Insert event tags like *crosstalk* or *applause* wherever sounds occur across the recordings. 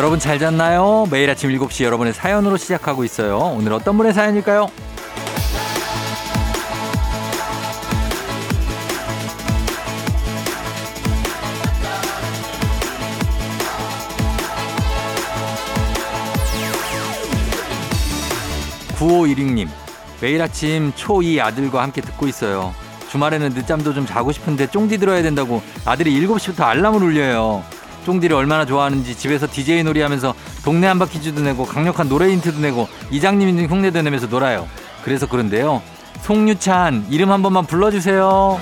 여러분 잘 잤나요? 매일 아침 7시 여러분의 사연으로 시작하고 있어요. 오늘 어떤 분의 사연일까요? 9516님, 매일 아침 초2 아들과 함께 듣고 있어요. 주말에는 늦잠도 좀 자고 싶은데 쫑디 들어야 된다고 아들이 7시부터 알람을 울려요. 쫑디를 얼마나 좋아하는지 집에서 DJ 놀이 하면서 동네 한 바퀴즈도 내고 강력한 노래 힌트도 내고 이장님 흉내도 내면서 놀아요. 그래서 그런데요. 송유찬 이름 한 번만 불러주세요.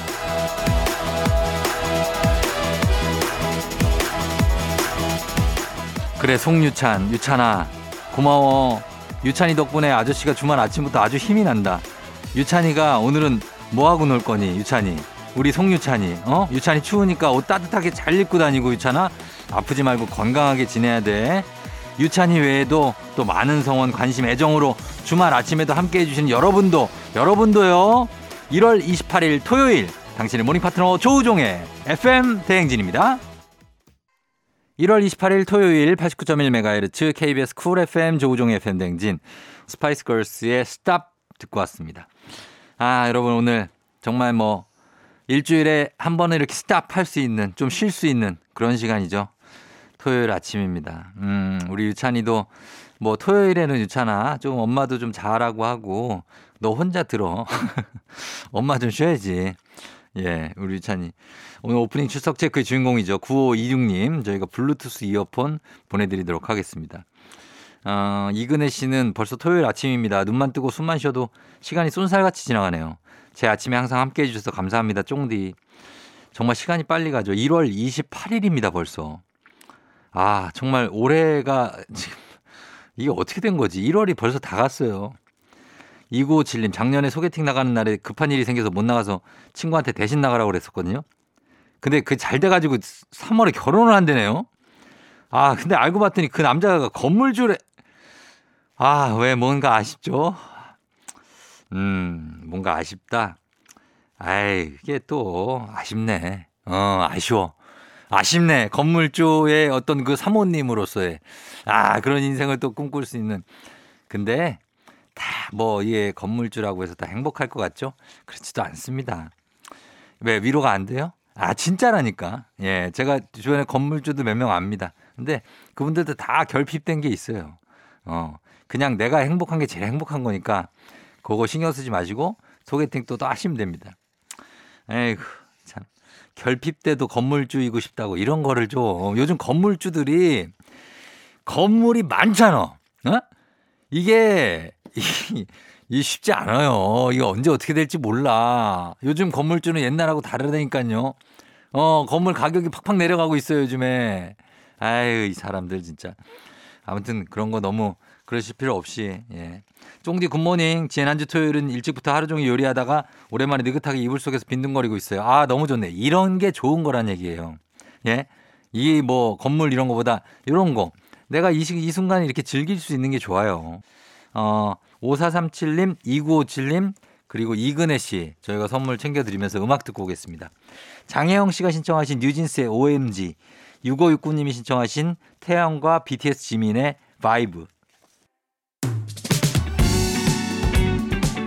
그래 송유찬 유찬아 고마워 유찬이 덕분에 아저씨가 주말 아침부터 아주 힘이 난다 유찬이가 오늘은 뭐하고 놀 거니 유찬이 우리 송유찬이 어? 유찬이 추우니까 옷 따뜻하게 잘 입고 다니고 유찬아. 아프지 말고 건강하게 지내야 돼. 유찬이 외에도 또 많은 성원 관심 애정으로 주말 아침에도 함께 해 주시는 여러분도 여러분도요. 1월 28일 토요일 당신의 모닝 파트너 조우종의 FM 대행진입니다. 1월 28일 토요일 89.1MHz KBS 쿨 FM 조우종의 FM 대행진 스파이스 걸스의 Stop 듣고 왔습니다. 아 여러분 오늘 정말 뭐 일주일에 한 번은 이렇게 stop 할 수 있는 좀 쉴 수 있는 그런 시간이죠. 토요일 아침입니다. 음, 우리 유찬이도 뭐 토요일에는 유찬아 좀 엄마도 좀 잘하고 하고 너 혼자 들어. *laughs* 엄마 좀 쉬어야지. 예, 우리 유찬이. 오늘 오프닝 출석 체크의 주인공이죠. 9526님. 저희가 블루투스 이어폰 보내드리도록 하겠습니다. 어, 이근혜 씨는 벌써 토요일 아침입니다. 눈만 뜨고 숨만 쉬어도 시간이 쏜살같이 지나가네요. 제 아침에 항상 함께 해주셔서 감사합니다. 쫑디. 정말 시간이 빨리 가죠. 1월 28일입니다, 벌써. 아, 정말 올해가 지금 이게 어떻게 된 거지? 1월이 벌써 다 갔어요. 2957님, 작년에 소개팅 나가는 날에 급한 일이 생겨서 못 나가서 친구한테 대신 나가라고 그랬었거든요. 근데 그 잘 돼가지고 3월에 결혼을 한대네요. 아, 근데 알고 봤더니 그 남자가 건물주래. 아, 왜 뭔가 아쉽죠? 음, 뭔가 아쉽다. 아이, 이게 또 아쉽네. 어, 아쉬워. 아쉽네. 건물주의 어떤 그 사모님으로서의 아, 그런 인생을 또 꿈꿀 수 있는. 근데 다 뭐, 예, 건물주라고 해서 다 행복할 것 같죠? 그렇지도 않습니다. 왜 위로가 안 돼요? 아, 진짜라니까. 예, 제가 주변에 건물주도 몇 명 압니다. 근데 그분들도 다 결핍된 게 있어요. 어, 그냥 내가 행복한 게 제일 행복한 거니까 그거 신경 쓰지 마시고 소개팅 또, 또 하시면 됩니다. 에이구, 참. 결핍 때도 건물주이고 싶다고 이런 거를 좀 요즘 건물주들이 건물이 많잖아. 어? 이게 이, 이 쉽지 않아요. 이거 언제 어떻게 될지 몰라. 요즘 건물주는 옛날하고 다르다니까요. 어, 건물 가격이 팍팍 내려가고 있어요, 요즘에. 아유, 이 사람들 진짜. 아무튼 그런 거 너무 그러실 필요 없이 예. 쫑디 굿모닝 지난주 토요일은 일찍부터 하루 종일 요리하다가 오랜만에 느긋하게 이불 속에서 빈둥거리고 있어요. 아 너무 좋네. 이런 게 좋은 거란 얘기예요. 예. 이 뭐 건물 이런 거보다 이런 거 내가 이, 이 순간 이렇게 즐길 수 있는 게 좋아요. 어 5437님 2957님 그리고 이근혜 씨 저희가 선물 챙겨드리면서 음악 듣고 오겠습니다. 장혜영 씨가 신청하신 뉴진스의 OMG 6569님이 신청하신 태양과 BTS 지민의 VIBE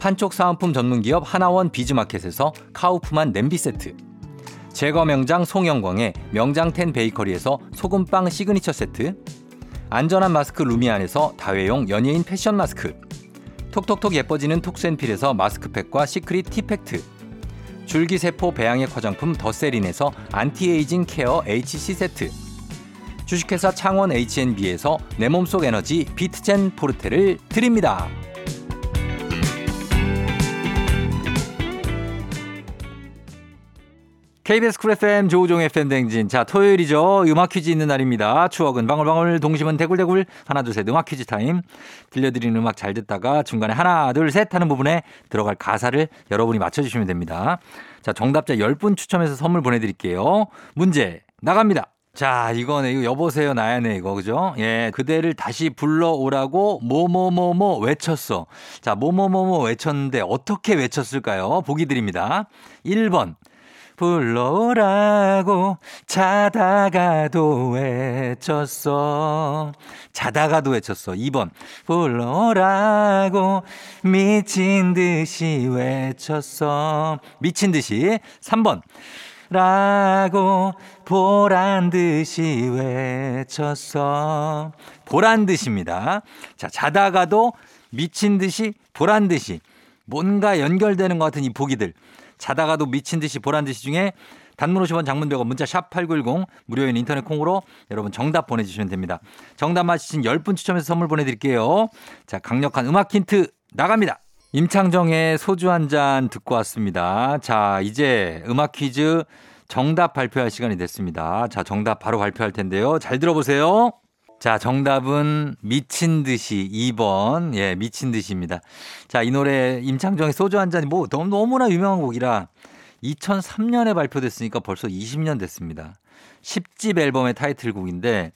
판촉 사은품 전문기업 하나원 비즈마켓에서 카우프만 냄비 세트. 제과 명장 송영광의 명장텐 베이커리에서 소금빵 시그니처 세트. 안전한 마스크 루미안에서 다회용 연예인 패션 마스크. 톡톡톡 예뻐지는 톡센필에서 마스크팩과 시크릿 티팩트. 줄기세포 배양액 화장품 더세린에서 anti-aging care HC 세트. 주식회사 창원 H&B에서 내 몸속 에너지 비트젠 포르테를 드립니다. KBS 쿨 FM 조우종 FM 댕진. 자, 토요일이죠. 음악 퀴즈 있는 날입니다. 추억은 방울방울, 동심은 대굴대굴. 하나, 둘, 셋. 음악 퀴즈 타임. 들려드리는 음악 잘 듣다가 중간에 하나, 둘, 셋 하는 부분에 들어갈 가사를 여러분이 맞춰주시면 됩니다. 자, 정답자 10분 추첨해서 선물 보내드릴게요. 문제 나갑니다. 자, 이거네. 이거 여보세요, 나야네, 이거, 그죠? 예, 그대를 다시 불러오라고 뭐뭐뭐뭐 외쳤어. 자, 뭐뭐뭐뭐 외쳤는데 어떻게 외쳤을까요? 보기 드립니다. 1번. 불러오라고 자다가도 외쳤어. 자다가도 외쳤어. 2번. 불러오라고 미친 듯이 외쳤어. 미친 듯이. 3번. 라고 보란 듯이 외쳤어. 보란 듯입니다. 자, 자다가도 미친 듯이 보란 듯이 뭔가 연결되는 것 같은 이 보기들. 자다가도 미친 듯이 보란 듯이 중에 단문 50원 장문 100원 문자 샵 8910 무료인 인터넷 콩으로 여러분 정답 보내주시면 됩니다. 정답 맞히신 10분 추첨해서 선물 보내드릴게요. 자, 강력한 음악 힌트 나갑니다. 임창정의 소주 한 잔 듣고 왔습니다. 자, 이제 음악 퀴즈 정답 발표할 시간이 됐습니다. 자, 정답 바로 발표할 텐데요. 잘 들어보세요. 자, 정답은 미친 듯이 2번. 예, 미친 듯이입니다. 자, 이 노래 임창정의 소주 한 잔이 뭐 너무나 유명한 곡이라 2003년에 발표됐으니까 벌써 20년 됐습니다. 10집 앨범의 타이틀곡인데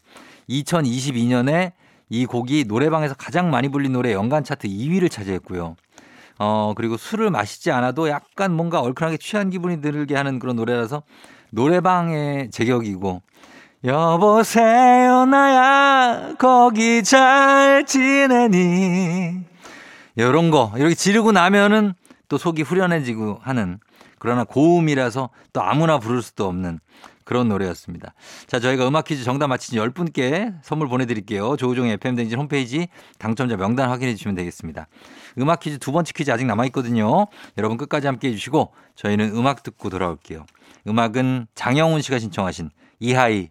2022년에 이 곡이 노래방에서 가장 많이 불린 노래 연간 차트 2위를 차지했고요. 어, 그리고 술을 마시지 않아도 약간 뭔가 얼큰하게 취한 기분이 들게 하는 그런 노래라서 노래방의 제격이고 여보세요 나야 거기 잘 지내니 이런 거 이렇게 지르고 나면은 또 속이 후련해지고 하는 그러나 고음이라서 또 아무나 부를 수도 없는 그런 노래였습니다. 자, 저희가 음악 퀴즈 정답 맞힌 10분께 선물 보내드릴게요. 조우종의 FM댕진 홈페이지 당첨자 명단 확인해 주시면 되겠습니다. 음악 퀴즈 두 번째 퀴즈 아직 남아있거든요. 여러분 끝까지 함께 해주시고 저희는 음악 듣고 돌아올게요. 음악은 장영훈 씨가 신청하신 이하이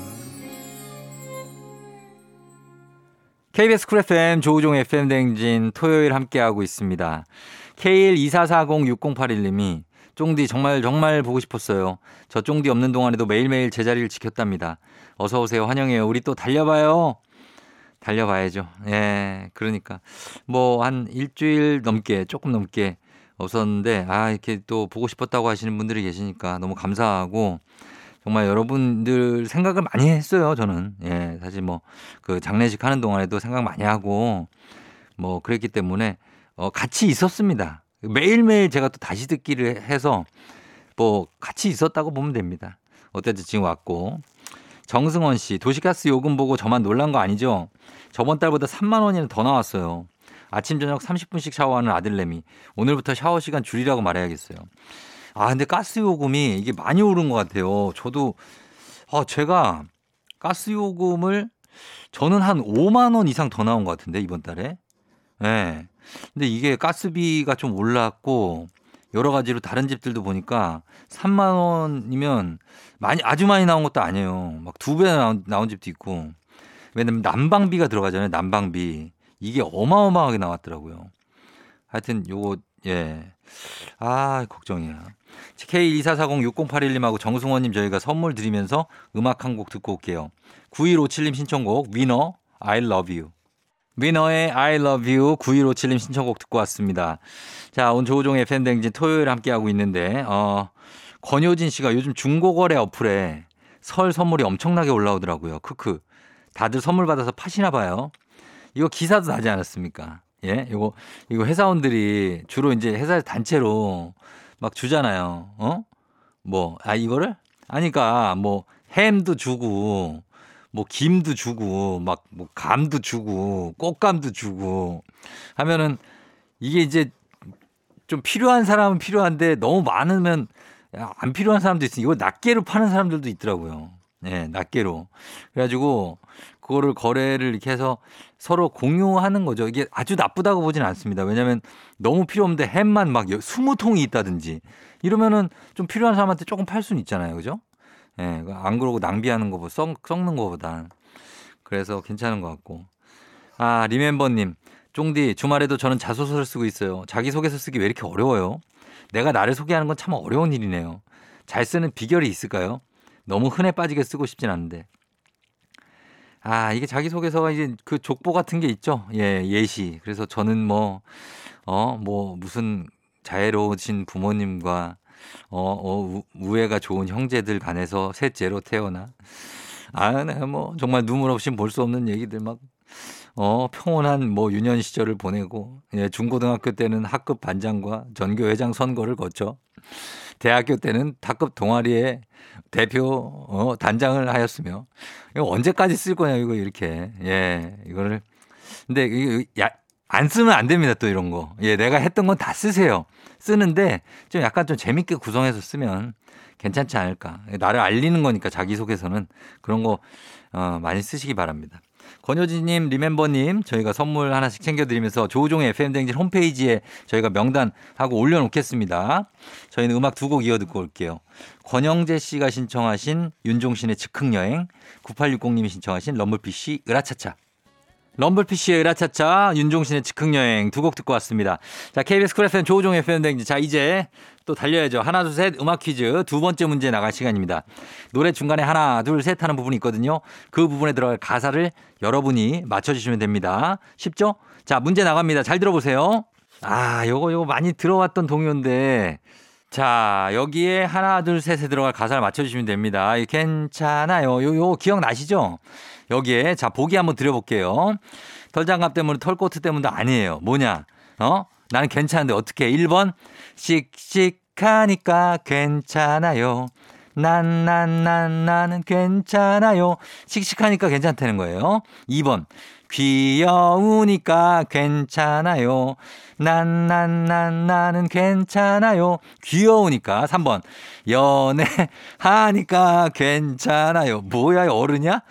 KBS 쿨 FM 조우종 FM 댕진 토요일 함께하고 있습니다. K124406081님이 쫑디 정말 정말 보고 싶었어요. 저 쫑디 없는 동안에도 매일매일 제자리를 지켰답니다. 어서 오세요. 환영해요. 우리 또 달려봐요. 달려봐야죠. 예. 그러니까 뭐 한 일주일 넘게 조금 넘게 없었는데 아 이렇게 또 보고 싶었다고 하시는 분들이 계시니까 너무 감사하고 정말 여러분들 생각을 많이 했어요, 저는. 예, 사실 뭐, 그 장례식 하는 동안에도 생각 많이 하고, 뭐, 그랬기 때문에, 어, 같이 있었습니다. 매일매일 제가 또 다시 듣기를 해서, 뭐, 같이 있었다고 보면 됩니다. 어쨌든 지금 왔고. 정승원 씨, 도시가스 요금 보고 저만 놀란 거 아니죠? 저번 달보다 3만 원이나 더 나왔어요. 아침, 저녁 30분씩 샤워하는 아들내미. 오늘부터 샤워 시간 줄이라고 말해야겠어요. 아, 근데 가스 요금이 이게 많이 오른 것 같아요. 저도, 어, 제가 가스 요금을 저는 한 5만 원 이상 더 나온 것 같은데, 이번 달에. 예. 네. 근데 이게 가스비가 좀 올랐고, 여러 가지로 다른 집들도 보니까 3만 원이면 많이, 아주 많이 나온 것도 아니에요. 막 두 배 나온, 나온 집도 있고. 왜냐면 난방비가 들어가잖아요. 난방비. 이게 어마어마하게 나왔더라고요. 하여튼 요거, 예. 아, 걱정이야. K124406081님하고 정승원님 저희가 선물 드리면서 음악 한 곡 듣고 올게요. 9157님 신청곡 위너 I love you. 위너의 I love you 9157님 신청곡 듣고 왔습니다. 자, 오늘 조우종의 팬댕진 토요일 함께하고 있는데, 어, 권효진 씨가 요즘 중고거래 어플에 설 선물이 엄청나게 올라오더라고요. 크크. 다들 선물 받아서 파시나 봐요. 이거 기사도 나지 않았습니까? 예, 이거, 이거 회사원들이 주로 이제 회사 단체로 막 주잖아요. 어? 뭐, 아, 이거를? 아니까 뭐 햄도 주고 뭐 김도 주고 막 뭐 감도 주고 꽃감도 주고 하면은 이게 이제 좀 필요한 사람은 필요한데 너무 많으면 안 필요한 사람도 있으니 이거 낱개로 파는 사람들도 있더라고요. 예, 낱개로. 그래가지고 그거를 거래를 이렇게 해서 서로 공유하는 거죠. 이게 아주 나쁘다고 보지는 않습니다. 왜냐하면 너무 필요 없는데 햄만 막 20통이 있다든지 이러면은 좀 필요한 사람한테 조금 팔 수는 있잖아요. 그죠? 예, 안 그러고 낭비하는 거보 썩, 썩는 거보다. 그래서 괜찮은 것 같고. 아, 리멤버님. 쫑디, 주말에도 저는 자소서를 쓰고 있어요. 자기소개서 쓰기 왜 이렇게 어려워요? 내가 나를 소개하는 건 참 어려운 일이네요. 잘 쓰는 비결이 있을까요? 너무 흔해 빠지게 쓰고 싶진 않은데. 아, 이게 자기소개서가 이제 그 족보 같은 게 있죠. 예, 예시. 그래서 저는 뭐, 어, 뭐, 무슨 자애로우신 부모님과, 어, 어, 우- 우애가 좋은 형제들 간에서 셋째로 태어나. 아, 네, 뭐, 정말 눈물 없이 볼 수 없는 얘기들 막, 어, 평온한 뭐 유년 시절을 보내고, 예, 중고등학교 때는 학급 반장과 전교회장 선거를 거쳐, 대학교 때는 학급 동아리에 대표, 어, 단장을 하였으며, 이거 언제까지 쓸 거냐, 이거 이렇게. 예, 이거를. 근데 이거 야, 안 쓰면 안 됩니다, 또 이런 거. 예, 내가 했던 건 다 쓰세요. 쓰는데 좀 약간 좀 재밌게 구성해서 쓰면 괜찮지 않을까. 나를 알리는 거니까 자기 소개서는 그런 거 어, 많이 쓰시기 바랍니다. 권효진님, 리멤버님, 저희가 선물 하나씩 챙겨드리면서 조우종의 FM댕진 홈페이지에 저희가 명단하고 올려놓겠습니다. 저희는 음악 두 곡 이어 듣고 올게요. 권영재 씨가 신청하신 윤종신의 즉흥여행, 9860님이 신청하신 럼블피쉬 으라차차. 럼블피쉬의 으라차차, 윤종신의 즉흥여행 두 곡 듣고 왔습니다. 자, KBS 쿨 FM 조우종 FM 댕지. 자, 이제 또 달려야죠. 하나, 둘, 셋 음악 퀴즈 두 번째 문제 나갈 시간입니다. 노래 중간에 하나, 둘, 셋 하는 부분이 있거든요. 그 부분에 들어갈 가사를 여러분이 맞춰주시면 됩니다. 쉽죠? 자, 문제 나갑니다. 잘 들어보세요. 아, 요거, 요거 많이 들어왔던 동요인데. 자, 여기에 하나, 둘, 셋에 들어갈 가사를 맞춰주시면 됩니다. 이 괜찮아요. 요, 요 기억나시죠? 여기에 자 보기 한번 드려볼게요. 털장갑 때문에 털코트 때문도 아니에요. 뭐냐? 어? 나는 괜찮은데 어떻게? 1번 씩씩하니까 괜찮아요. 난, 난, 난, 나는 괜찮아요. 씩씩하니까 괜찮다는 거예요. 2번. 귀여우니까 괜찮아요. 난, 난, 난, 나는 괜찮아요. 귀여우니까. 3번. 연애하니까 괜찮아요. 뭐야, 어른이야?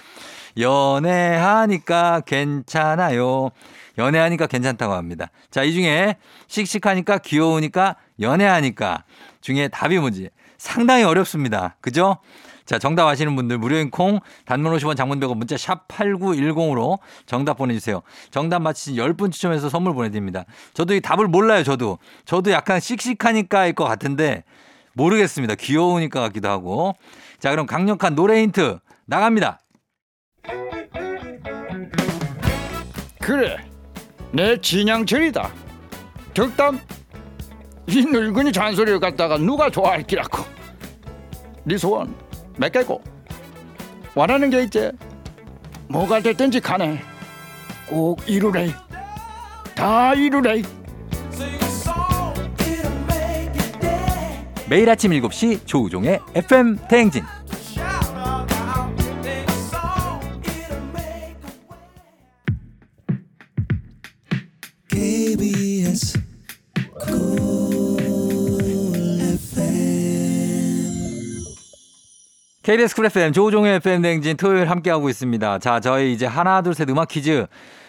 연애하니까 괜찮아요. 연애하니까 괜찮다고 합니다. 자, 이 중에 씩씩하니까 귀여우니까 연애하니까 중에 답이 뭔지 상당히 어렵습니다. 그죠? 자, 정답 아시는 분들 무료인 콩 단문 50원 장문 100원 문자 샵 8910으로 정답 보내주세요. 정답 맞히신 10분 추첨해서 선물 보내드립니다. 저도 이 답을 몰라요, 저도. 저도 약간 씩씩하니까일 것 같은데 모르겠습니다. 귀여우니까 같기도 하고. 자, 그럼 강력한 노래 힌트 나갑니다. 그래 내 진양철이다 덕담 이 늙은이 잔소리를 갖다가 누가 좋아할 기라고. 네 소원 몇 개고. 원하는 게 있지. 뭐가 됐든지 간에 꼭 이루래. 다 이루래. 매일 아침 7시 조우종의 FM 대행진. KBS KBS 쿨 FM 조우종의 FM 대행진 토요일 함께하고 있습니다. 자, 저희 이제 하나, 둘, 셋 음악 퀴즈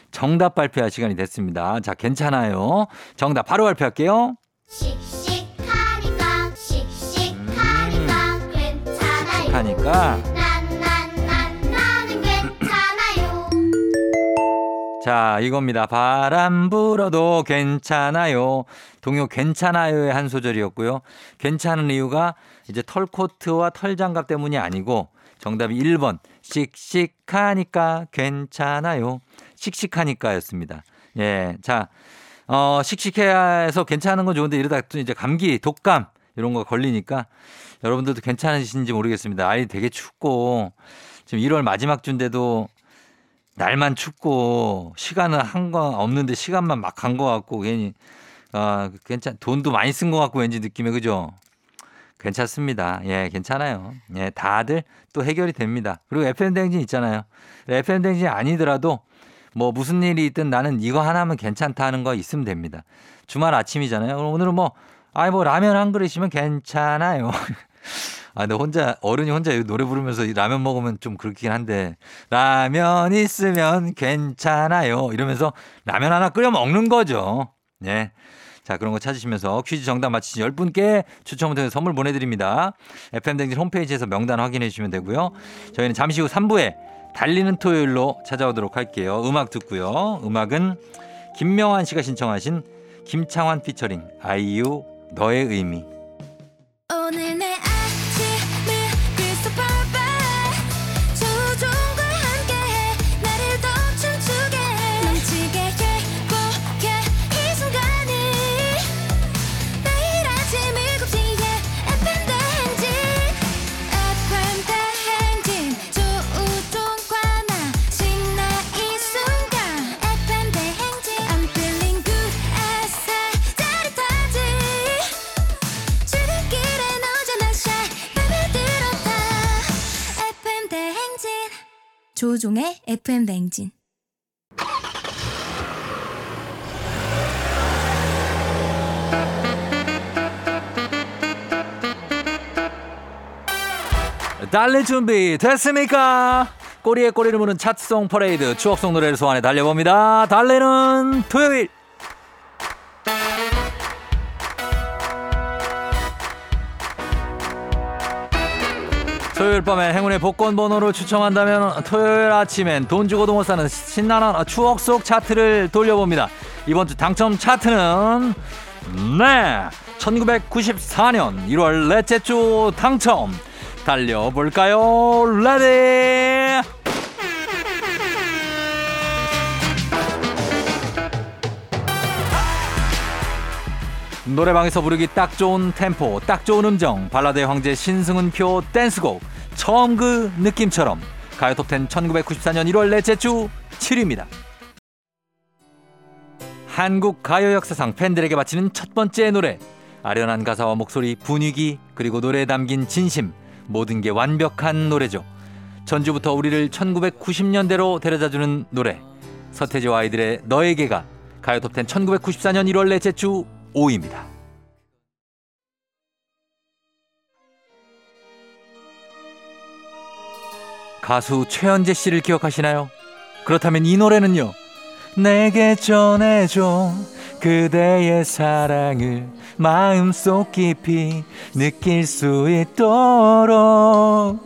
정답 발표할 시간이 됐습니다. 자, 괜찮아요. 정답 바로 발표할게요. 씩씩하니까 씩씩하니까 괜찮아요 하니까 난난난 나는 괜찮아요 자, 이겁니다. 바람 불어도 괜찮아요. 동요 괜찮아요의 한 소절이었고요. 괜찮은 이유가 이제 털코트와 털장갑 때문이 아니고 정답이 1번. 씩씩하니까 괜찮아요. 씩씩하니까였습니다. 예. 자, 어, 씩씩해서 괜찮은 건 좋은데 이러다 또 이제 감기, 독감 이런 거 걸리니까 여러분들도 괜찮으신지 모르겠습니다. 아이 되게 춥고 지금 1월 마지막 주인데도 날만 춥고 시간은 한 거 없는데 시간만 막 간 거 같고 괜히 아 괜찮 돈도 많이 쓴 거 같고 왠지 느낌에 그죠? 괜찮습니다. 예, 괜찮아요. 예, 다들 또 해결이 됩니다. 그리고 FM 댕진 있잖아요. FM 댕진이 아니더라도 뭐 무슨 일이 있든 나는 이거 하나면 괜찮다 하는 거 있으면 됩니다. 주말 아침이잖아요. 오늘은 뭐 아이 뭐 라면 한 그릇이면 괜찮아요. *laughs* 아, 근데 혼자 어른이 혼자 노래 부르면서 이 라면 먹으면 좀 그렇긴 한데 라면 있으면 괜찮아요. 이러면서 라면 하나 끓여 먹는 거죠. 예. 자, 그런 거 찾으시면서 퀴즈 정답 맞히신 10분께 추첨을 통해서 선물 보내드립니다. FM댕진 홈페이지에서 명단 확인해 주시면 되고요. 저희는 잠시 후 3부에 달리는 토요일로 찾아오도록 할게요. 음악 듣고요. 음악은 김명환 씨가 신청하신 김창환 피처링 아이유 너의 의미. 오늘 조종의 FM 대행진 달릴 준비 됐습니까? 꼬리에 꼬리를 무는 차트송 퍼레이드 추억송 노래를 소환해 달려봅니다. 달래는 토요일. 토요일 밤에 행운의 복권 번호를 추첨한다면 토요일 아침엔 돈 주고도 못 사는 신나는 추억 속 차트를 돌려봅니다. 이번 주 당첨 차트는 네 1994년 1월 넷째 주 당첨 달려볼까요? ready! 노래방에서 부르기 딱 좋은 템포, 딱 좋은 음정, 발라드의 황제 신승훈표 댄스곡, 처음 그 느낌처럼 가요톱10 1994년 1월 넷째 주 7위입니다. 한국 가요 역사상 팬들에게 바치는 첫 번째 노래. 아련한 가사와 목소리, 분위기, 그리고 노래에 담긴 진심, 모든 게 완벽한 노래죠. 전주부터 우리를 1990년대로 데려다주는 노래. 서태지와 아이들의 너에게가 가요톱10 1994년 1월 넷째 주 5위입니다. 가수 최현재 씨를 기억하시나요? 그렇다면 이 노래는요. 내게 전해줘 그대의 사랑을 마음속 깊이 느낄 수 있도록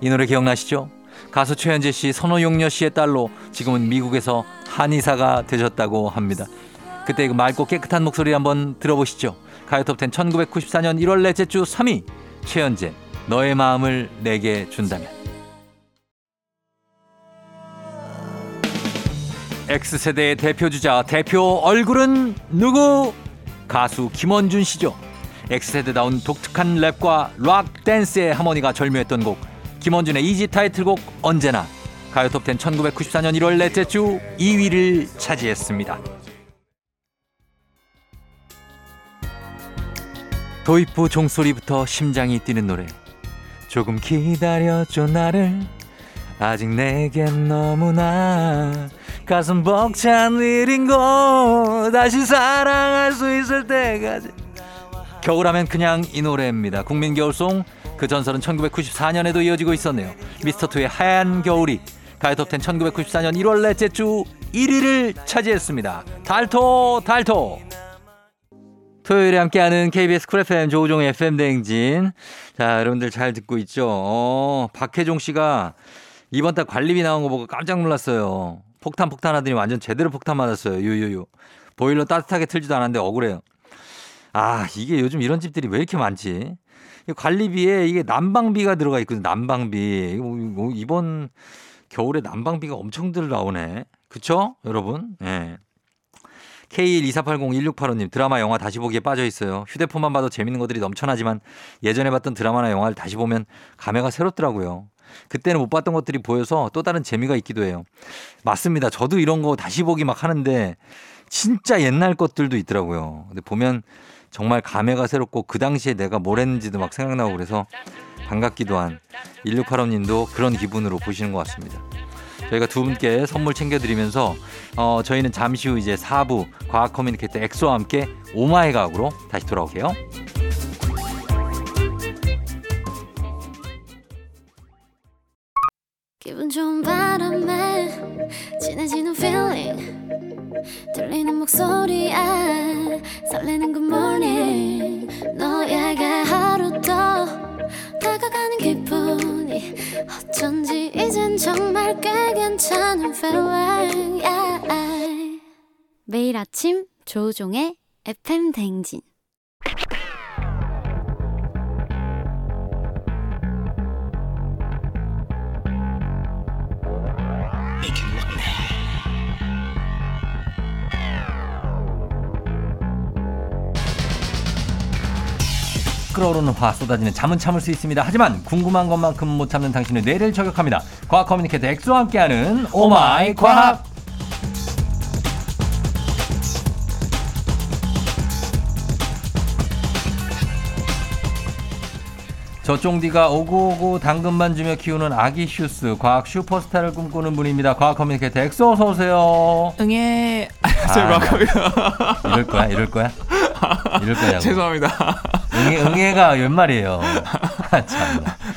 이 노래 기억나시죠? 가수 최현재 씨, 선호용녀 씨의 딸로 지금은 미국에서 한의사가 되셨다고 합니다. 그때 그 맑고 깨끗한 목소리 한번 들어보시죠. 가요톱10 1994년 1월 넷째 주 3위 최현재 너의 마음을 내게 준다면 X세대의 대표주자 대표 얼굴은 누구? 가수 김원준 씨죠. X세대다운 독특한 랩과 락 댄스의 하모니가 절묘했던 곡 김원준의 이지 타이틀곡 언제나 가요톱10 1994년 1월 넷째 주 2위를 차지했습니다. 도입부 종소리부터 심장이 뛰는 노래. 조금 기다려줘 나를. 아직 내겐 너무나 가슴 벅찬 일인 거. 다시 사랑할 수 있을 때까지. 겨울하면 그냥 이 노래입니다. 국민 겨울송. 그 전설은 1994년에도 이어지고 있었네요. 미스터투의 하얀 겨울이. 가요톱10 1994년 1월 넷째 주 1위를 차지했습니다. 달토 달토 토요일에 함께하는 KBS 쿨 FM 조우종의 FM 대행진. 자, 여러분들 잘 듣고 있죠? 어, 박혜종 씨가 이번 달 관리비 나온 거 보고 깜짝 놀랐어요. 폭탄 폭탄 하더니 완전 제대로 폭탄 맞았어요. 유유유. 보일러 따뜻하게 틀지도 않았는데 억울해요. 아, 이게 요즘 이런 집들이 왜 이렇게 많지? 이 관리비에 이게 난방비가 들어가 있거든요. 난방비. 뭐 이번 겨울에 난방비가 엄청들 나오네. 그쵸? 여러분? 예. K124801685님 드라마 영화 다시 보기에 빠져 있어요. 휴대폰만 봐도 재밌는 것들이 넘쳐나지만 예전에 봤던 드라마나 영화를 다시 보면 감회가 새롭더라고요. 그때는 못 봤던 것들이 보여서 또 다른 재미가 있기도 해요. 맞습니다. 저도 이런 거 다시 보기 막 하는데 진짜 옛날 것들도 있더라고요. 근데 보면 정말 감회가 새롭고 그 당시에 내가 뭘 했는지도 막 생각나고 그래서 반갑기도 한 1685님도 그런 기분으로 보시는 것 같습니다. 저희가 두 분께 선물 챙겨드리면서 어, 저희는 잠시 후 이제 4부 과학 communicator 엑소와 함께 oh my 과학으로 다시 돌아올게요. 기분 좋은 바람에 진해지는 feeling 들리는 목소리에 설레는 good morning 너에게 하루 기분이 어쩐지 이젠 정말 꽤 괜찮은 feeling yeah. 매일 아침 조종의 FM 댕진 끓어오르는 화 쏟아지는 잠은 참을 수 있습니다. 하지만 궁금한 것만큼 못 참는 당신의 뇌를 저격합니다. 과학 communicator 엑소와 함께하는 oh my 과학. 저 쫑디가 오구오구 당근만 주며 키우는 아기 슈스 과학 슈퍼스타를 꿈꾸는 분입니다. 과학 communicator 엑소 어서 오세요. 응애 아, *laughs* 이럴 거야, 이럴 거야, 이럴 거냐고. *laughs* 죄송합니다. 응애, 응애가 웬 말이에요. *laughs* 아.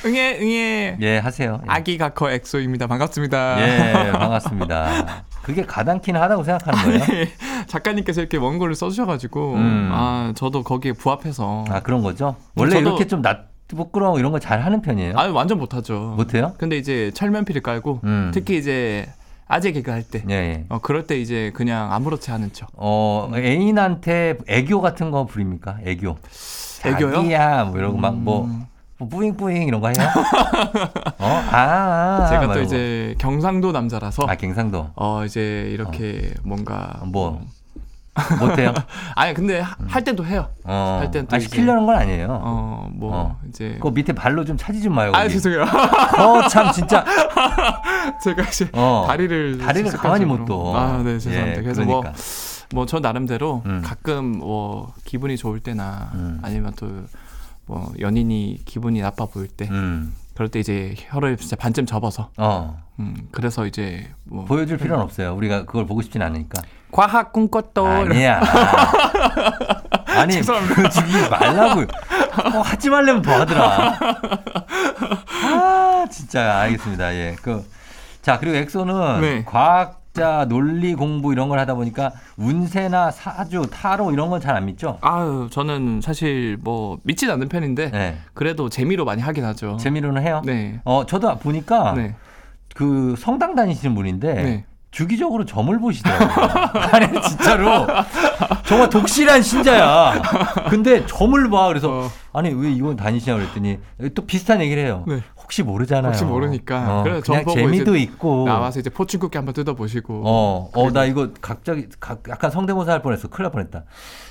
응애 응애 예, 하세요. 예. 아기 과커 엑소입니다. 반갑습니다. 예, *laughs* 반갑습니다. 그게 가당키는 하다고 생각하는 거예요? 작가님께서 이렇게 원고를 써주셔가지고 음. 아 저도 거기에 부합해서 아, 그런 거죠? 원래 저도- 이렇게 좀 낯, 부끄러워 이런 거잘 하는 편이에요? 아 완전 못하죠. 못해요? 근데 이제 철면피를 깔고 음. 특히 이제 아재 개그 할 때. 예, 예. 어, 그럴 때 이제 그냥 아무렇지 않은 척. 어, 애인한테 애교 같은 거 부립니까? 애교. 애교요? 자기야, 뭐 이런 거막 뭐, 음. 뭐 뿌잉뿌잉 이런 거 해요? *laughs* 어? 아, 제가 막또 이러고. 이제 경상도 남자라서 아, 갱상도. 어 이제 이렇게 뭔가 뭐, 못해요? *laughs* 아니 근데 하- 할 때도 해요. 어. 할땐또 아, 이제- 시키려는 건 아니에요. 어뭐 어. 이제 그 밑에 발로 좀 차지 좀 마요. 아. 죄송해요. 어, 참, 진짜. *laughs* 제가 이제 어. 다리를 다리를 가만히 못 둬. 아, 네, 죄송합니다. 예, 그래서 그러니까. 뭐 뭐 저 나름대로 음. 가끔 뭐 기분이 좋을 때나 음. 아니면 또 뭐 연인이 기분이 나빠 보일 때 음. 그럴 때 이제 혀를 진짜 반쯤 접어서 어. 음 그래서 이제 뭐 보여줄 필요는 없어요. 우리가 그걸 보고 싶진 않으니까. 과학 꿈꿨도 아니야. *laughs* 아니, 그 주기 말라고. 어, 하지 말려면 더 하더라. 아, 진짜 알겠습니다. 예. 그, 자, 그리고 엑소는 네. 과학 자 논리 공부 이런 걸 하다 보니까 운세나 사주, 타로 이런 건 잘 안 믿죠? 아유 저는 사실 뭐 믿진 않는 편인데 네. 그래도 재미로 많이 하긴 하죠. 재미로는 해요? 네. 어, 저도 보니까 네. 그 성당 다니시는 분인데 네. 주기적으로 점을 보시더라고요. *laughs* 아니 진짜로 정말 독실한 신자야. 근데 점을 봐. 그래서 어. 아니 왜 이건 다니시냐 그랬더니 또 비슷한 얘기를 해요. 네. 혹시 모르잖아요. 혹시 모르니까. 어, 그래서 그냥 재미도 있고. 나와서 이제 포춘쿠키 한번 뜯어보시고. 어, 어, 그리고- 나 이거 갑자기 가- 약간 성대모사 할 뻔했어. 큰일 날 뻔했다.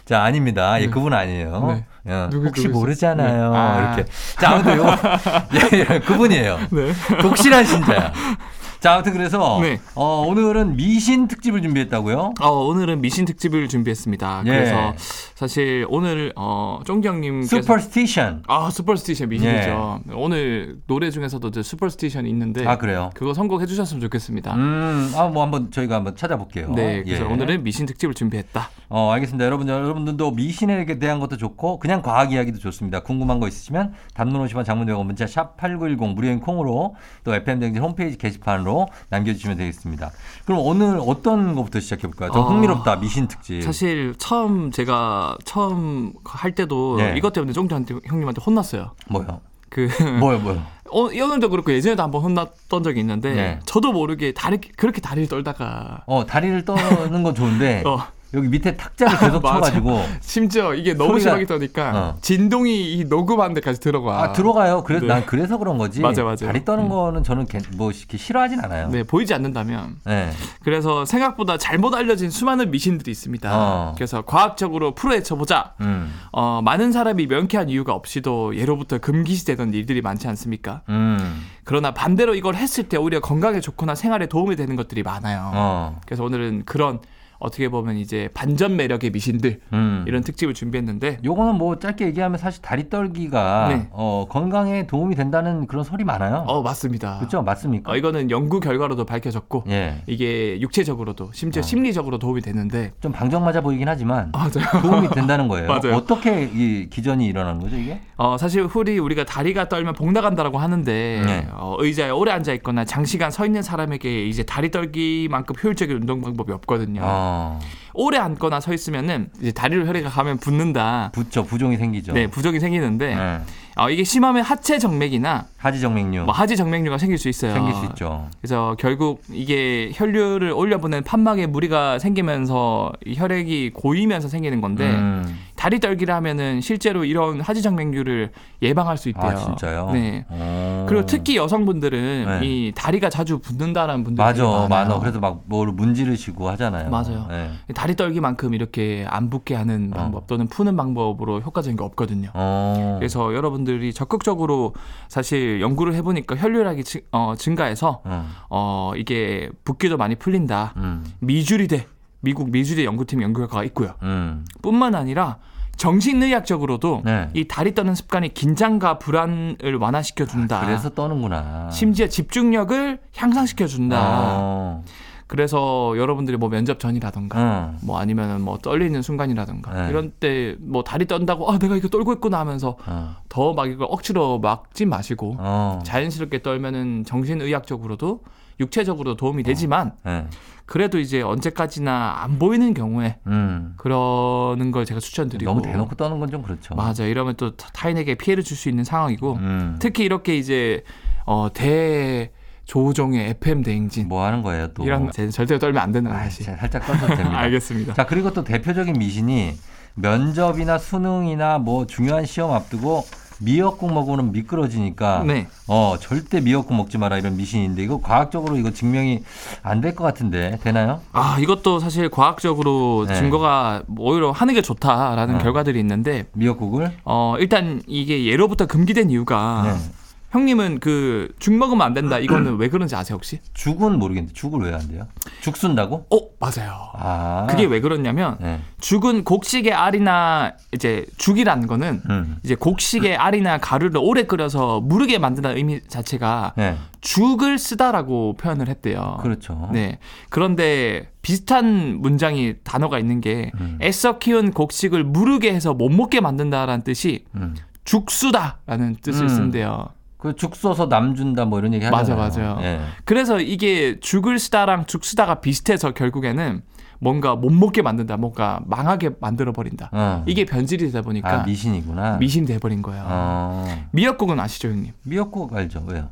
자, 아닙니다. 예, 네. 그분 아니에요. 네. 예, 누구, 혹시 누구세요? 모르잖아요. 네. 아. 이렇게. 자, 아무튼 요거, *laughs* 예, 예, 그분이에요. 네. 독실한 신자야. *laughs* 자, 아무튼 그래서 네. 어, 오늘은 미신 특집을 준비했다고요? 어, 오늘은 미신 특집을 준비했습니다. 예. 그래서 사실 오늘 어, 형님께서 superstition. 아 superstition 미신이죠. 오늘 노래 중에서도 이제 superstition이 있는데 예. 아, 그래요? 그거 선곡해 주셨으면 좋겠습니다. 음, 아, 뭐 한번 저희가 한번 찾아볼게요. 네, 그래서 예. 오늘은 미신 특집을 준비했다. 어, 알겠습니다. 여러분, 여러분들도 미신에 대한 것도 좋고, 그냥 과학 이야기도 좋습니다. 궁금한 거 있으시면, 단문 50원 장문 100원 문자 샵8910 무료인 콩으로 또 FM댕진 홈페이지 게시판으로 남겨주시면 되겠습니다. 그럼 오늘 어떤 것부터 시작해볼까요? 좀 어, 흥미롭다, 미신 특집. 사실 처음 제가 처음 할 때도 네. 이것 때문에 쫑기 형님한테 혼났어요. 뭐요? 그 *laughs* 뭐요, 뭐요? 어, 오늘도 그렇고 예전에도 한번 혼났던 적이 있는데 네. 저도 모르게 다리 그렇게 다리를 떨다가 어 다리를 떠는 건 좋은데 *laughs* 어, 여기 밑에 탁자를 계속. *laughs* 쳐가지고 심지어 이게 너무 소리가- 심하게 떠니까 어. 진동이 이 녹음하는 데까지 들어가. 아 들어가요. 그래서 네. 난 그래서 그런 거지. 맞아, 맞아. 다리 떠는 음. 거는 저는 개- 뭐 이렇게 싫어하진 않아요. 네, 보이지 않는다면. 네. 그래서 생각보다 잘못 알려진 수많은 미신들이 있습니다. 어. 그래서 과학적으로 풀어헤쳐보자. 음. 어, 많은 사람이 명쾌한 이유가 없이도 예로부터 금기시되던 일들이 많지 않습니까? 음. 그러나 반대로 이걸 했을 때 오히려 건강에 좋거나 생활에 도움이 되는 것들이 많아요. 어. 그래서 오늘은 그런 어떻게 보면 이제 반전 매력의 미신들 음. 이런 특집을 준비했는데 요거는 뭐 짧게 얘기하면 사실 다리 떨기가 네. 어, 건강에 도움이 된다는 그런 소리 많아요. 어 맞습니다. 그렇죠, 맞습니까? 어, 이거는 연구 결과로도 밝혀졌고 예. 이게 육체적으로도 심지어 어. 심리적으로 도움이 되는데 좀 방정 맞아 보이긴 하지만 아, 맞아요. 도움이 된다는 거예요. *laughs* 맞아요. 어떻게 이 기전이 일어나는 거죠, 이게? 어, 사실 훌이 우리가 다리가 떨면 복 나간다라고 하는데 네. 어, 의자에 오래 앉아 있거나 장시간 서 있는 사람에게 이제 다리 떨기만큼 효율적인 운동 방법이 없거든요. 어. 오래 앉거나 서 있으면은 이제 다리로 혈액이 가면 붓는다. 붙죠, 부종이 생기죠. 네, 부종이 생기는데 네. 어, 이게 심하면 하체 정맥이나 하지 정맥류 뭐 하지 정맥류가 생길 수 있어요. 생길 수 있죠. 그래서 결국 이게 혈류를 올려보낸 판막에 무리가 생기면서 이 혈액이 고이면서 생기는 건데 음. 다리 떨기를 하면은 실제로 이런 하지 정맥류를 예방할 수 있대요. 아 진짜요? 네. 어. 그리고 특히 여성분들은 네. 이 다리가 자주 붓는다라는 분들이 맞아, 많아요. 많아. 그래서 막 뭘 문지르시고 하잖아요. 맞아요. 네. 다리 떨기만큼 이렇게 안 붓게 하는 어. 방법 또는 푸는 방법으로 효과적인 게 없거든요. 어. 그래서 여러분들이 적극적으로 사실 연구를 해보니까 혈류량이 증, 어, 증가해서 어. 어, 이게 붓기도 많이 풀린다. 음. 미주리대 미국 미주리 연구팀 연구 결과가 있고요. 음. 뿐만 아니라 정신의학적으로도 네. 이 다리 떠는 습관이 긴장과 불안을 완화시켜 준다. 그래서 떠는구나. 심지어 집중력을 향상시켜 준다. 어. 그래서 여러분들이 뭐 면접 전이라던가 어. 뭐 아니면은 뭐 떨리는 순간이라던가 네. 이런 때 뭐 다리 떤다고 아 내가 이거 떨고 있구나 하면서 어. 더막 이걸 억지로 막지 마시고 어. 자연스럽게 떨면은 정신의학적으로도 육체적으로도 도움이 되지만 네. 그래도 이제 언제까지나 안 보이는 경우에 음. 그러는 걸 제가 추천드리고 너무 대놓고 떠는 건 좀 그렇죠. 맞아 이러면 또 타- 타인에게 피해를 줄 수 있는 상황이고 음. 특히 이렇게 이제 어 대 조종의 FM 대행진 뭐 하는 거예요 또? 이런 제- 절대 떨면 안 되는 아, 아저씨 살짝 떠도 됩니다. *laughs* 알겠습니다. 자 그리고 또 대표적인 미신이 면접이나 수능이나 뭐 중요한 시험 앞두고 미역국 먹으면 미끄러지니까 네. 어 절대 미역국 먹지 마라 이런 미신인데 이거 과학적으로 이거 증명이 안 될 것 같은데 되나요? 아 이것도 사실 과학적으로 네. 증거가 오히려 하는 게 좋다라는 어. 결과들이 있는데 미역국을 어 일단 이게 예로부터 금기된 이유가 네. 형님은 그 죽 먹으면 안 된다 이거는 왜 그런지 아세요 혹시? 죽은 모르겠는데 죽을 왜 안 돼요? 죽 쓴다고? 어 맞아요. 아 그게 왜 그러냐면 네. 죽은 곡식의 알이나 이제 죽이라는 거는 음. 이제 곡식의 알이나 가루를 오래 끓여서 무르게 만든다는 의미 자체가 네. 죽을 쓰다라고 표현을 했대요. 그렇죠. 네. 그런데 비슷한 문장이 단어가 있는 게 음. 애써 키운 곡식을 무르게 해서 못 먹게 만든다라는 뜻이 음. 죽수다라는 뜻을 음. 쓴대요. 그 죽 써서 남 준다 뭐 이런 얘기 하잖아요. 맞아, 맞아요. 예. 그래서 이게 죽을 쓰다랑 죽수다가 비슷해서 결국에는 뭔가 못 먹게 만든다, 뭔가 망하게 만들어 버린다. 어. 이게 변질이 되다 보니까 아 미신이구나. 미신 돼 버린 거예요. 어. 미역국은 아시죠, 형님? 미역국 알죠? 왜요?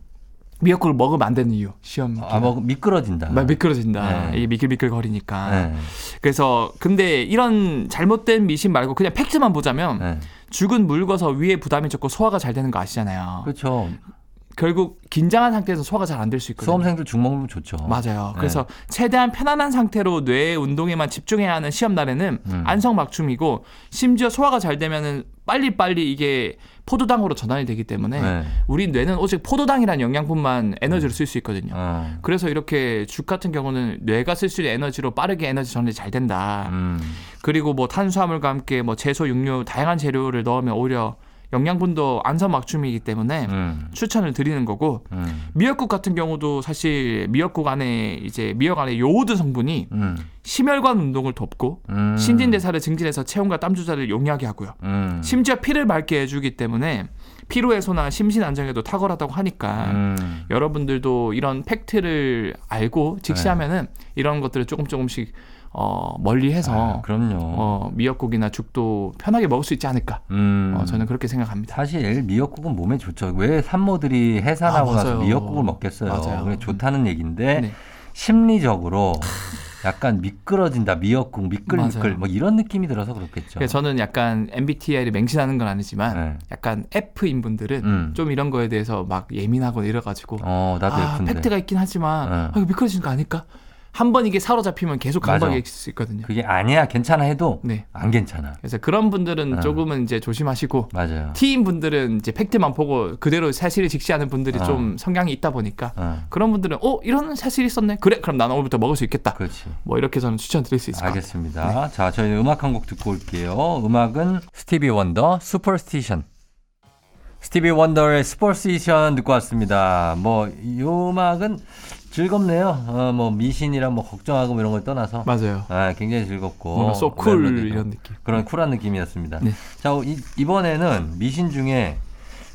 미역국을 먹으면 안 되는 이유. 시험 아, 뭐 미끄러진다. 막 미끄러진다. 네. 이게 미끌미끌 거리니까. 네. 그래서 근데 이런 잘못된 미신 말고 그냥 팩트만 보자면 네. 죽은 물궈서 위에 부담이 적고 소화가 잘 되는 거 아시잖아요. 그렇죠. 결국 긴장한 상태에서 소화가 잘 안 될 수 있거든요. 수험생들 죽 먹으면 좋죠. 맞아요. 네. 그래서 최대한 편안한 상태로 뇌 운동에만 집중해야 하는 시험 날에는 음. 안성맞춤이고 심지어 소화가 잘 되면은 빨리빨리 이게 포도당으로 전환이 되기 때문에 네. 우리 뇌는 오직 포도당이라는 영양분만 에너지를 쓸 수 있거든요. 어. 그래서 이렇게 죽 같은 경우는 뇌가 쓸 수 있는 에너지로 빠르게 에너지 전환이 잘 된다. 음. 그리고 뭐 탄수화물과 함께 뭐 채소, 육류 다양한 재료를 넣으면 오히려 영양분도 안성맞춤이기 때문에 음. 추천을 드리는 거고 음. 미역국 같은 경우도 사실 미역국 안에 이제 미역 안에 요오드 성분이 음. 심혈관 운동을 돕고 음. 신진대사를 증진해서 체온과 땀 조절을 용이하게 하고요. 음. 심지어 피를 맑게 해주기 때문에 피로 해소나 심신 안정에도 탁월하다고 하니까 음. 여러분들도 이런 팩트를 알고 직시하면은 이런 것들을 조금 조금씩 어, 멀리해서 아, 그럼요. 어, 미역국이나 죽도 편하게 먹을 수 있지 않을까. 음. 어, 저는 그렇게 생각합니다. 사실 미역국은 몸에 좋죠. 왜 산모들이 해산하고 아, 나서. 미역국을 먹겠어요. 맞아요. 그게 좋다는 얘기인데 네. 심리적으로 약간 미끄러진다. 미역국 미끌미끌 맞아요. 뭐 이런 느낌이 들어서 그렇겠죠. 저는 약간 MBTI를 맹신하는 건 아니지만 네. 약간 F인 분들은 음. 좀 이런 거에 대해서 막 예민하고 이래가지고 어, 나도 아, F인데. 팩트가 있긴 하지만 네. 아, 이거 미끄러지는 거 아닐까? 한 번 이게 사로잡히면 계속 있을 수 있거든요. 그게 아니야 괜찮아 해도 네. 안 괜찮아. 그래서 그런 분들은 어. 조금은 이제 조심하시고 맞아요. T인 분들은 이제 팩트만 보고 그대로 사실을 직시하는 분들이 어. 좀 성향이 있다 보니까 어, 그런 분들은 어 이런 사실이 있었네 그래 그럼 나는 오늘부터 먹을 수 있겠다 그렇지. 뭐 이렇게 저는 추천드릴 수 있을 것 알겠습니다. 자, 저희 음악 한 곡 듣고 올게요. 음악은 스티비 원더 Superstition. 스티비 원더의 Superstition 듣고 왔습니다. 뭐 이 음악은 즐겁네요. 어, 뭐 미신이랑 뭐 걱정하고 뭐 이런 걸 떠나서 맞아요 아, 굉장히 즐겁고 뭔가 멜로디도 이런 느낌 그런 쿨한 느낌이었습니다. 네. 자, 이, 이번에는 미신 중에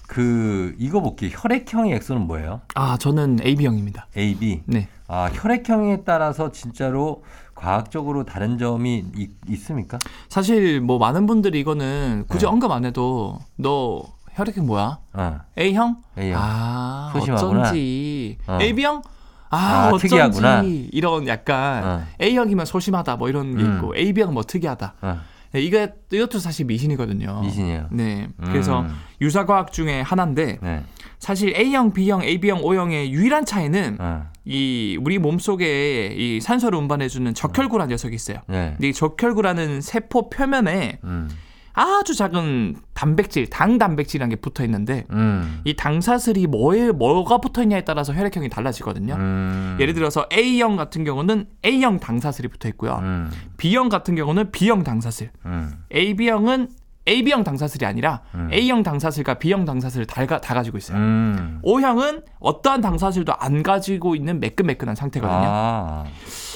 그 이거 볼게요. 혈액형의 엑소는 뭐예요? 아 저는 AB형입니다 A, B. 네 아, 혈액형에 따라서 진짜로 과학적으로 다른 점이 있, 있습니까? 사실 뭐 많은 분들이 이거는 굳이 네. 언급 안 해도 너 혈액형 뭐야? 어. A형? A형. 아 소심하구나. 어쩐지 어. AB형? 아, 아, 어쩐지 특이하구나. 이런 약간 어. A형이면 소심하다 뭐 이런 게 음. 있고 AB형 뭐 특이하다 어. 네, 이거 이것도 사실 미신이거든요. 미신이에요. 네. 그래서 음. 유사 과학 중에 하나인데 네. 사실 A형, B형, AB형, O형의 유일한 차이는 어. 이 우리 몸 속에 이 산소를 운반해주는 적혈구라는 녀석이 있어요. 네. 근데 이 적혈구라는 세포 표면에 음. 아주 작은 단백질, 당 단백질이라는 게 붙어 있는데 음. 이 당사슬이 뭐에 뭐가 붙어 있냐에 따라서 혈액형이 달라지거든요. 음. 예를 들어서 A형 같은 경우는 A형 당사슬이 붙어 있고요. 음. B형 같은 경우는 B형 당사슬. 음. AB형은 AB형 당사슬이 아니라 음. A형 당사슬과 B형 당사슬을 다, 가- 다 가지고 있어요. 음. O형은 어떠한 당사슬도 안 가지고 있는 매끈매끈한 상태거든요. 아.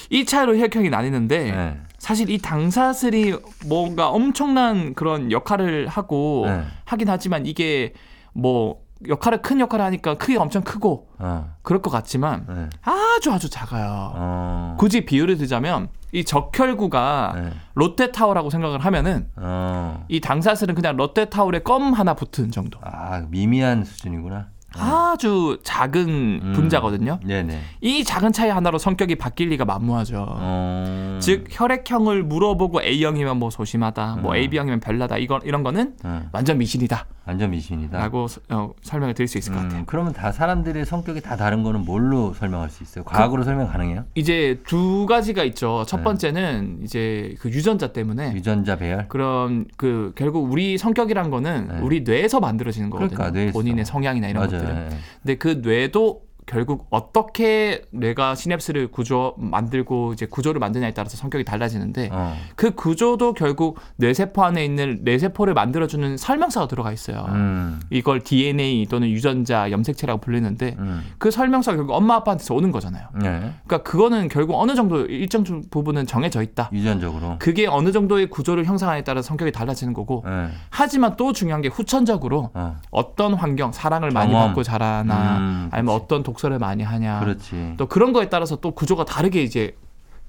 이 차이로 혈액형이 나뉘는데 네. 사실 이 당사슬이 뭔가 엄청난 그런 역할을 하고 네. 하긴 하지만 이게 뭐 역할을 큰 역할을 하니까 크기가 엄청 크고 어. 그럴 것 같지만 네. 아주 아주 작아요. 어. 굳이 비유를 드자면 이 적혈구가 네. 롯데타워라고 생각을 하면은 어. 이 당사슬은 그냥 롯데타워에 껌 하나 붙은 정도. 아, 미미한 수준이구나. 아주 작은 음. 분자거든요. 네네. 이 작은 차이 하나로 성격이 바뀔 리가 만무하죠. 어. 즉 혈액형을 물어보고 A형이면 뭐 소심하다, 뭐 음. AB형이면 별나다 이거 이런 거는 어. 완전 미신이다라고 완전 미신이다. 어, 설명을 드릴 수 있을 것 같아요. 음, 그러면 다 사람들의 성격이 다 다른 거는 뭘로 설명할 수 있어요? 과학으로 설명 가능해요? 이제 두 가지가 있죠. 첫 네. 번째는 이제 그 유전자 때문에 유전자 배열? 그런 그 결국 우리 성격이란 거는 네. 우리 뇌에서 만들어지는 거거든요. 그러니까, 뇌에서. 본인의 성향이나 이런 맞아요. 것들 은. 예. 근데 그 뇌도 결국 어떻게 뇌가 시냅스를 구조 만들고 이제 구조를 만드냐에 따라서 성격이 달라지는데 어. 그 구조도 결국 뇌세포 안에 있는 뇌세포를 만들어주는 설명서가 들어가 있어요. 음. 이걸 DNA 또는 유전자 염색체라고 불리는데 음. 그 설명서가 결국 엄마 아빠한테서 오는 거잖아요. 네. 그러니까 그거는 결국 어느 정도 일정 부분은 정해져 있다. 유전적으로. 그게 어느 정도의 구조를 형성하에 따라 성격이 달라지는 거고 예. 하지만 또 중요한 게 후천적으로 어. 어떤 환경 사랑을 많이. 받고 자라나 음, 아니면 어떤 독 서를 많이 하냐 그렇지. 또 그런 거에 따라서 또 구조가 다르게 이제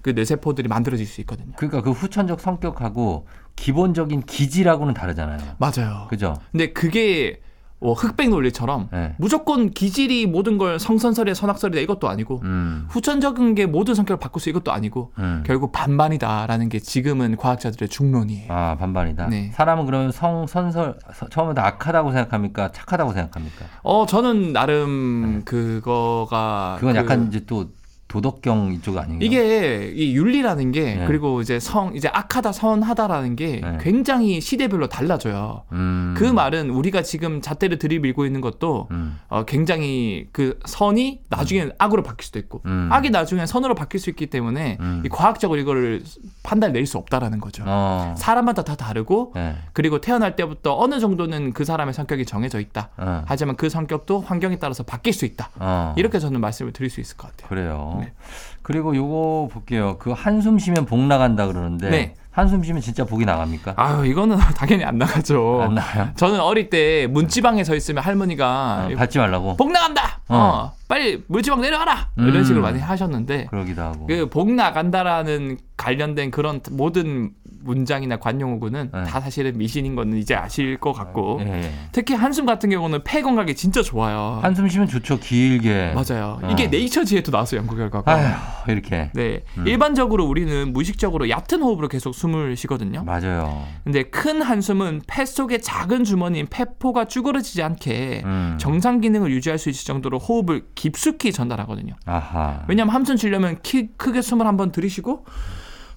그 뇌세포들이 만들어질 수 있거든요. 그러니까 그 후천적 성격하고 기본적인 기질하고는 다르잖아요. 맞아요. 그죠? 근데 그게 뭐 흑백 논리처럼 네. 무조건 기질이 모든 걸 성선설이야 선악설이다 이것도 아니고 음. 후천적인 게 모든 성격을 바꿀 수 이것도 아니고 음. 결국 반반이다라는 게 지금은 과학자들의 중론이에요. 아, 반반이다. 네. 사람은 그러면 성, 선설, 서- 처음부터 악하다고 생각합니까? 착하다고 생각합니까? 어 저는 나름 그거가 네. 그건 그 약간 이제 또 도덕경 이쪽 아닌가요? 이게 이 윤리라는 게 네. 그리고 이제 성 이제 악하다 선하다라는 게 네. 굉장히 시대별로 달라져요. 음. 그 말은 우리가 지금 잣대를 들이밀고 있는 것도 음. 어, 굉장히 그 선이 나중에 악으로 바뀔 수도 있고 음. 악이 나중에 선으로 바뀔 수 있기 때문에 음. 이 과학적으로 이거를 판단 내릴 수 없다라는 거죠. 어. 사람마다 다 다르고 네. 그리고 태어날 때부터 어느 정도는 그 사람의 성격이 정해져 있다. 어. 하지만 그 성격도 환경에 따라서 바뀔 수 있다. 어. 이렇게 저는 말씀을 드릴 수 있을 것 같아요. 그래요. 네. 그리고 요거 볼게요. 그 한숨 쉬면 복 나간다 그러는데 네. 한숨 쉬면 진짜 복이 나갑니까? 아유 이거는 *laughs* 당연히 안 나가죠. 안 나요? 저는 어릴 때 문지방에 서 있으면 할머니가 어, 밟지 말라고. 복 나간다. 어. 어. 빨리 물지방 내려가라. 음. 이런 식으로 많이 하셨는데 그러기도 하고. 그 복 나간다라는 관련된 그런 모든 문장이나 관용어구는 네. 다 사실은 미신인 거는 이제 아실 것 같고 예, 예. 특히 한숨 같은 경우는 폐 건강에 진짜 좋아요. 한숨 쉬면 좋죠. 길게. 맞아요. 어. 이게 네이처지에도 나왔어요 연구 결과가. 아휴, 이렇게. 네, 음. 일반적으로 우리는 무의식적으로 얕은 호흡으로 계속 숨을 쉬거든요. 맞아요. 근데 큰 한숨은 폐 속의 작은 주머니인 폐포가 쭈그러지지 않게 음. 정상 기능을 유지할 수 있을 정도로 호흡을 깊숙이 전달하거든요. 아하. 왜냐하면 한숨 쉬려면 키, 크게 숨을 한번 들이쉬고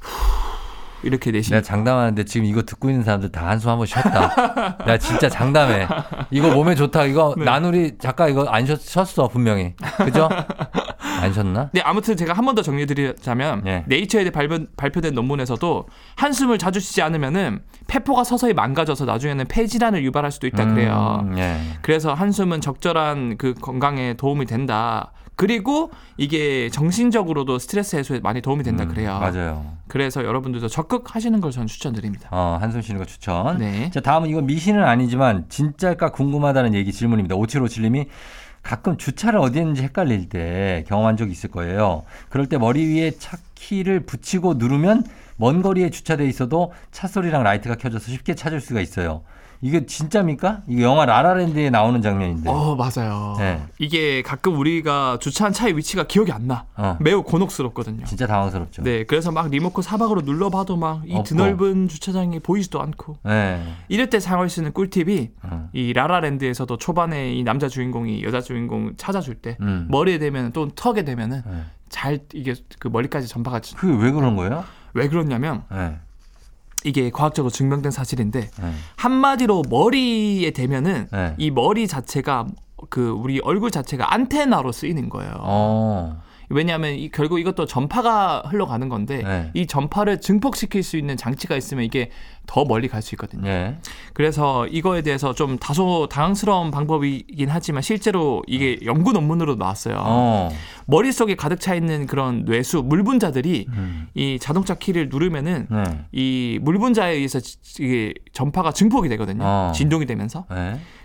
후 이렇게 내쉬. 내가 장담하는데 지금 이거 듣고 있는 사람들 다 한숨 한 번 쉬었다. *laughs* 내가 진짜 장담해. 이거 몸에 좋다. 이거 네. 나누리 작가 이거 안 쉬었, 쉬었어 분명히. 그죠? 안 쉬었나? 네, 아무튼 제가 한 번 더 정리드리자면 예. 네이처에 발표, 발표된 논문에서도 한숨을 자주 쉬지 않으면은 폐포가 서서히 망가져서 나중에는 폐질환을 유발할 수도 있다 그래요. 음, 예. 그래서 한숨은 적절한 그 건강에 도움이 된다. 그리고 이게 정신적으로도 스트레스 해소에 많이 도움이 된다 음, 그래요. 맞아요. 그래서 여러분들도 적극 하시는 걸 저는 추천드립니다. 어, 한숨 쉬는 거 추천. 네. 자, 다음은 이건 미신은 아니지만 진짜일까 궁금하다는 얘기 질문입니다. 5757님이 가끔 주차를 어디 했는지 헷갈릴 때 경험한 적이 있을 거예요. 그럴 때 머리 위에 차 키를 붙이고 누르면 먼 거리에 주차돼 있어도 차 소리랑 라이트가 켜져서 쉽게 찾을 수가 있어요. 이게 진짜입니까? 이게 영화 라라랜드에 나오는 장면인데. 어, 맞아요. 네. 이게 가끔 우리가 주차한 차의 위치가 기억이 안 나. 어, 매우 곤혹스럽거든요. 진짜 당황스럽죠. 네, 그래서 막 리모컨 사방으로 눌러봐도 막 이. 드넓은 주차장이 보이지도 않고 네. 이럴 때 사용할 수 있는 꿀팁이 어. 이 라라랜드에서도 초반에 이 남자 주인공이 여자 주인공 찾아줄 때 음. 머리에 대면 또 턱에 대면은 네. 잘 이게 그 머리까지 전파가 그게 왜 그런 거예요? 왜 그러냐면 네. 이게 과학적으로 증명된 사실인데 네. 한마디로 머리에 대면은 네. 이 머리 자체가 그 우리 얼굴 자체가 안테나로 쓰이는 거예요. 어. 왜냐하면 이 결국 이것도 전파가 흘러가는 건데 네. 이 전파를 증폭시킬 수 있는 장치가 있으면 이게 더 멀리 갈 수 있거든요. 예. 그래서 이거에 대해서 좀 다소 당황스러운 방법이긴 하지만 실제로 이게 연구 논문으로 나왔어요. 어. 머릿속에 가득 차 있는 그런 뇌수 물분자들이 음. 이 자동차 키를 누르면은 네. 이 물분자에 의해서 지- 이게 전파가 증폭이 되거든요. 어. 진동이 되면서.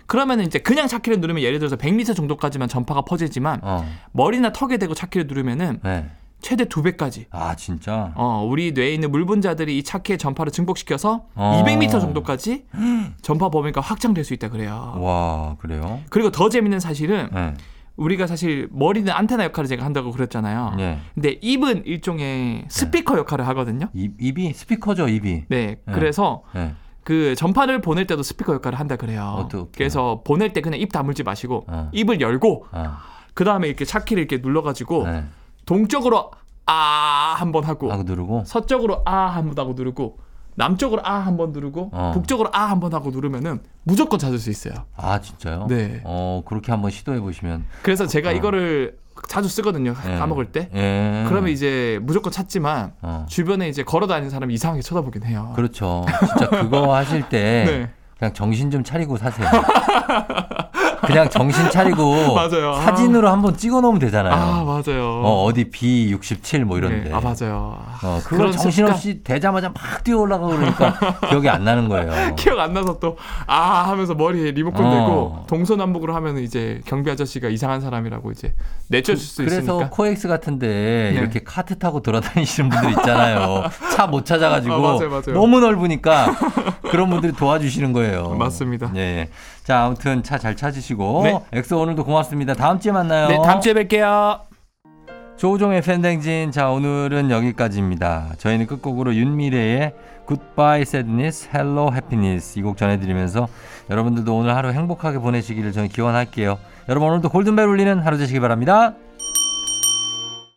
네. 그러면은 이제 그냥 차키를 누르면 예를 들어서 100m 정도까지만 전파가 퍼지지만 어. 머리나 턱에 대고 차키를 누르면은 네. 최대 두 배까지. 아, 진짜? 어, 우리 뇌에 있는 물분자들이 이 차키의 전파를 증폭시켜서 어. 200m 정도까지 *gasps* 전파 범위가 확장될 수 있다 그래요. 와, 그래요? 그리고 더 재밌는 사실은 네. 우리가 사실 머리는 안테나 역할을 제가 한다고 그랬잖아요. 예. 근데 입은 일종의 스피커 역할을 하거든요. 입, 입이 스피커죠, 입이. 네. 네. 그래서 네. 그 전파를 보낼 때도 스피커 역할을 한다 그래요. 어떻게? 그래서 보낼 때 그냥 입 다물지 마시고 어. 입을 열고 아, 그 다음에 이렇게 차키를 이렇게 눌러가지고 네. 동쪽으로 아 한번 하고 하고 누르고. 서쪽으로 아 한번 하고 누르고 남쪽으로 아 한번 누르고 어. 북쪽으로 아 한번 하고 누르면은 무조건 찾을 수 있어요. 아, 진짜요? 네. 어, 그렇게 한번 시도해 보시면. 그래서 제가 어. 이거를 자주 쓰거든요. 예. 까먹을 때. 예. 그러면 이제 무조건 찾지만 어. 주변에 이제 걸어 다니는 사람이 이상하게 쳐다보긴 해요. 그렇죠. 진짜 그거 하실 때 *laughs* 네. 그냥 정신 좀 차리고 사세요. *laughs* 그냥 정신 차리고 *laughs* 맞아요. 아. 사진으로 한번 찍어 놓으면 되잖아요. 아 맞아요. 어, 어디 B67 뭐 이런데. 네. 아 맞아요. 어, 그걸 정신없이 되자마자 막 뛰어 올라가고 그러니까 *laughs* 기억이 안 나는 거예요. 기억 안 나서 또 아 하면서 머리에 리모컨 어. 대고 동서남북으로 하면 이제 경비 아저씨가 이상한 사람이라고 이제 내쫓을 수 그래서 있으니까. 코엑스 같은데 네. 이렇게 카트 타고 돌아다니시는 분들 있잖아요. *laughs* 차 못 찾아가지고 아, 맞아요, 맞아요. 너무 넓으니까 그런 분들이 도와주시는 거예요. 맞습니다. 예. 예. 자 아무튼 차 잘 찾으시고 네. 엑소 오늘도 고맙습니다. 다음 주에 만나요. 네 다음 주에 뵐게요. 조우종의 FM댕진 자 오늘은 여기까지입니다. 저희는 끝곡으로 윤미래의 Goodbye Sadness, Hello Happiness 이 곡 전해드리면서 여러분들도 오늘 하루 행복하게 보내시기를 저는 기원할게요. 여러분 오늘도 골든벨 울리는 하루 되시기 바랍니다.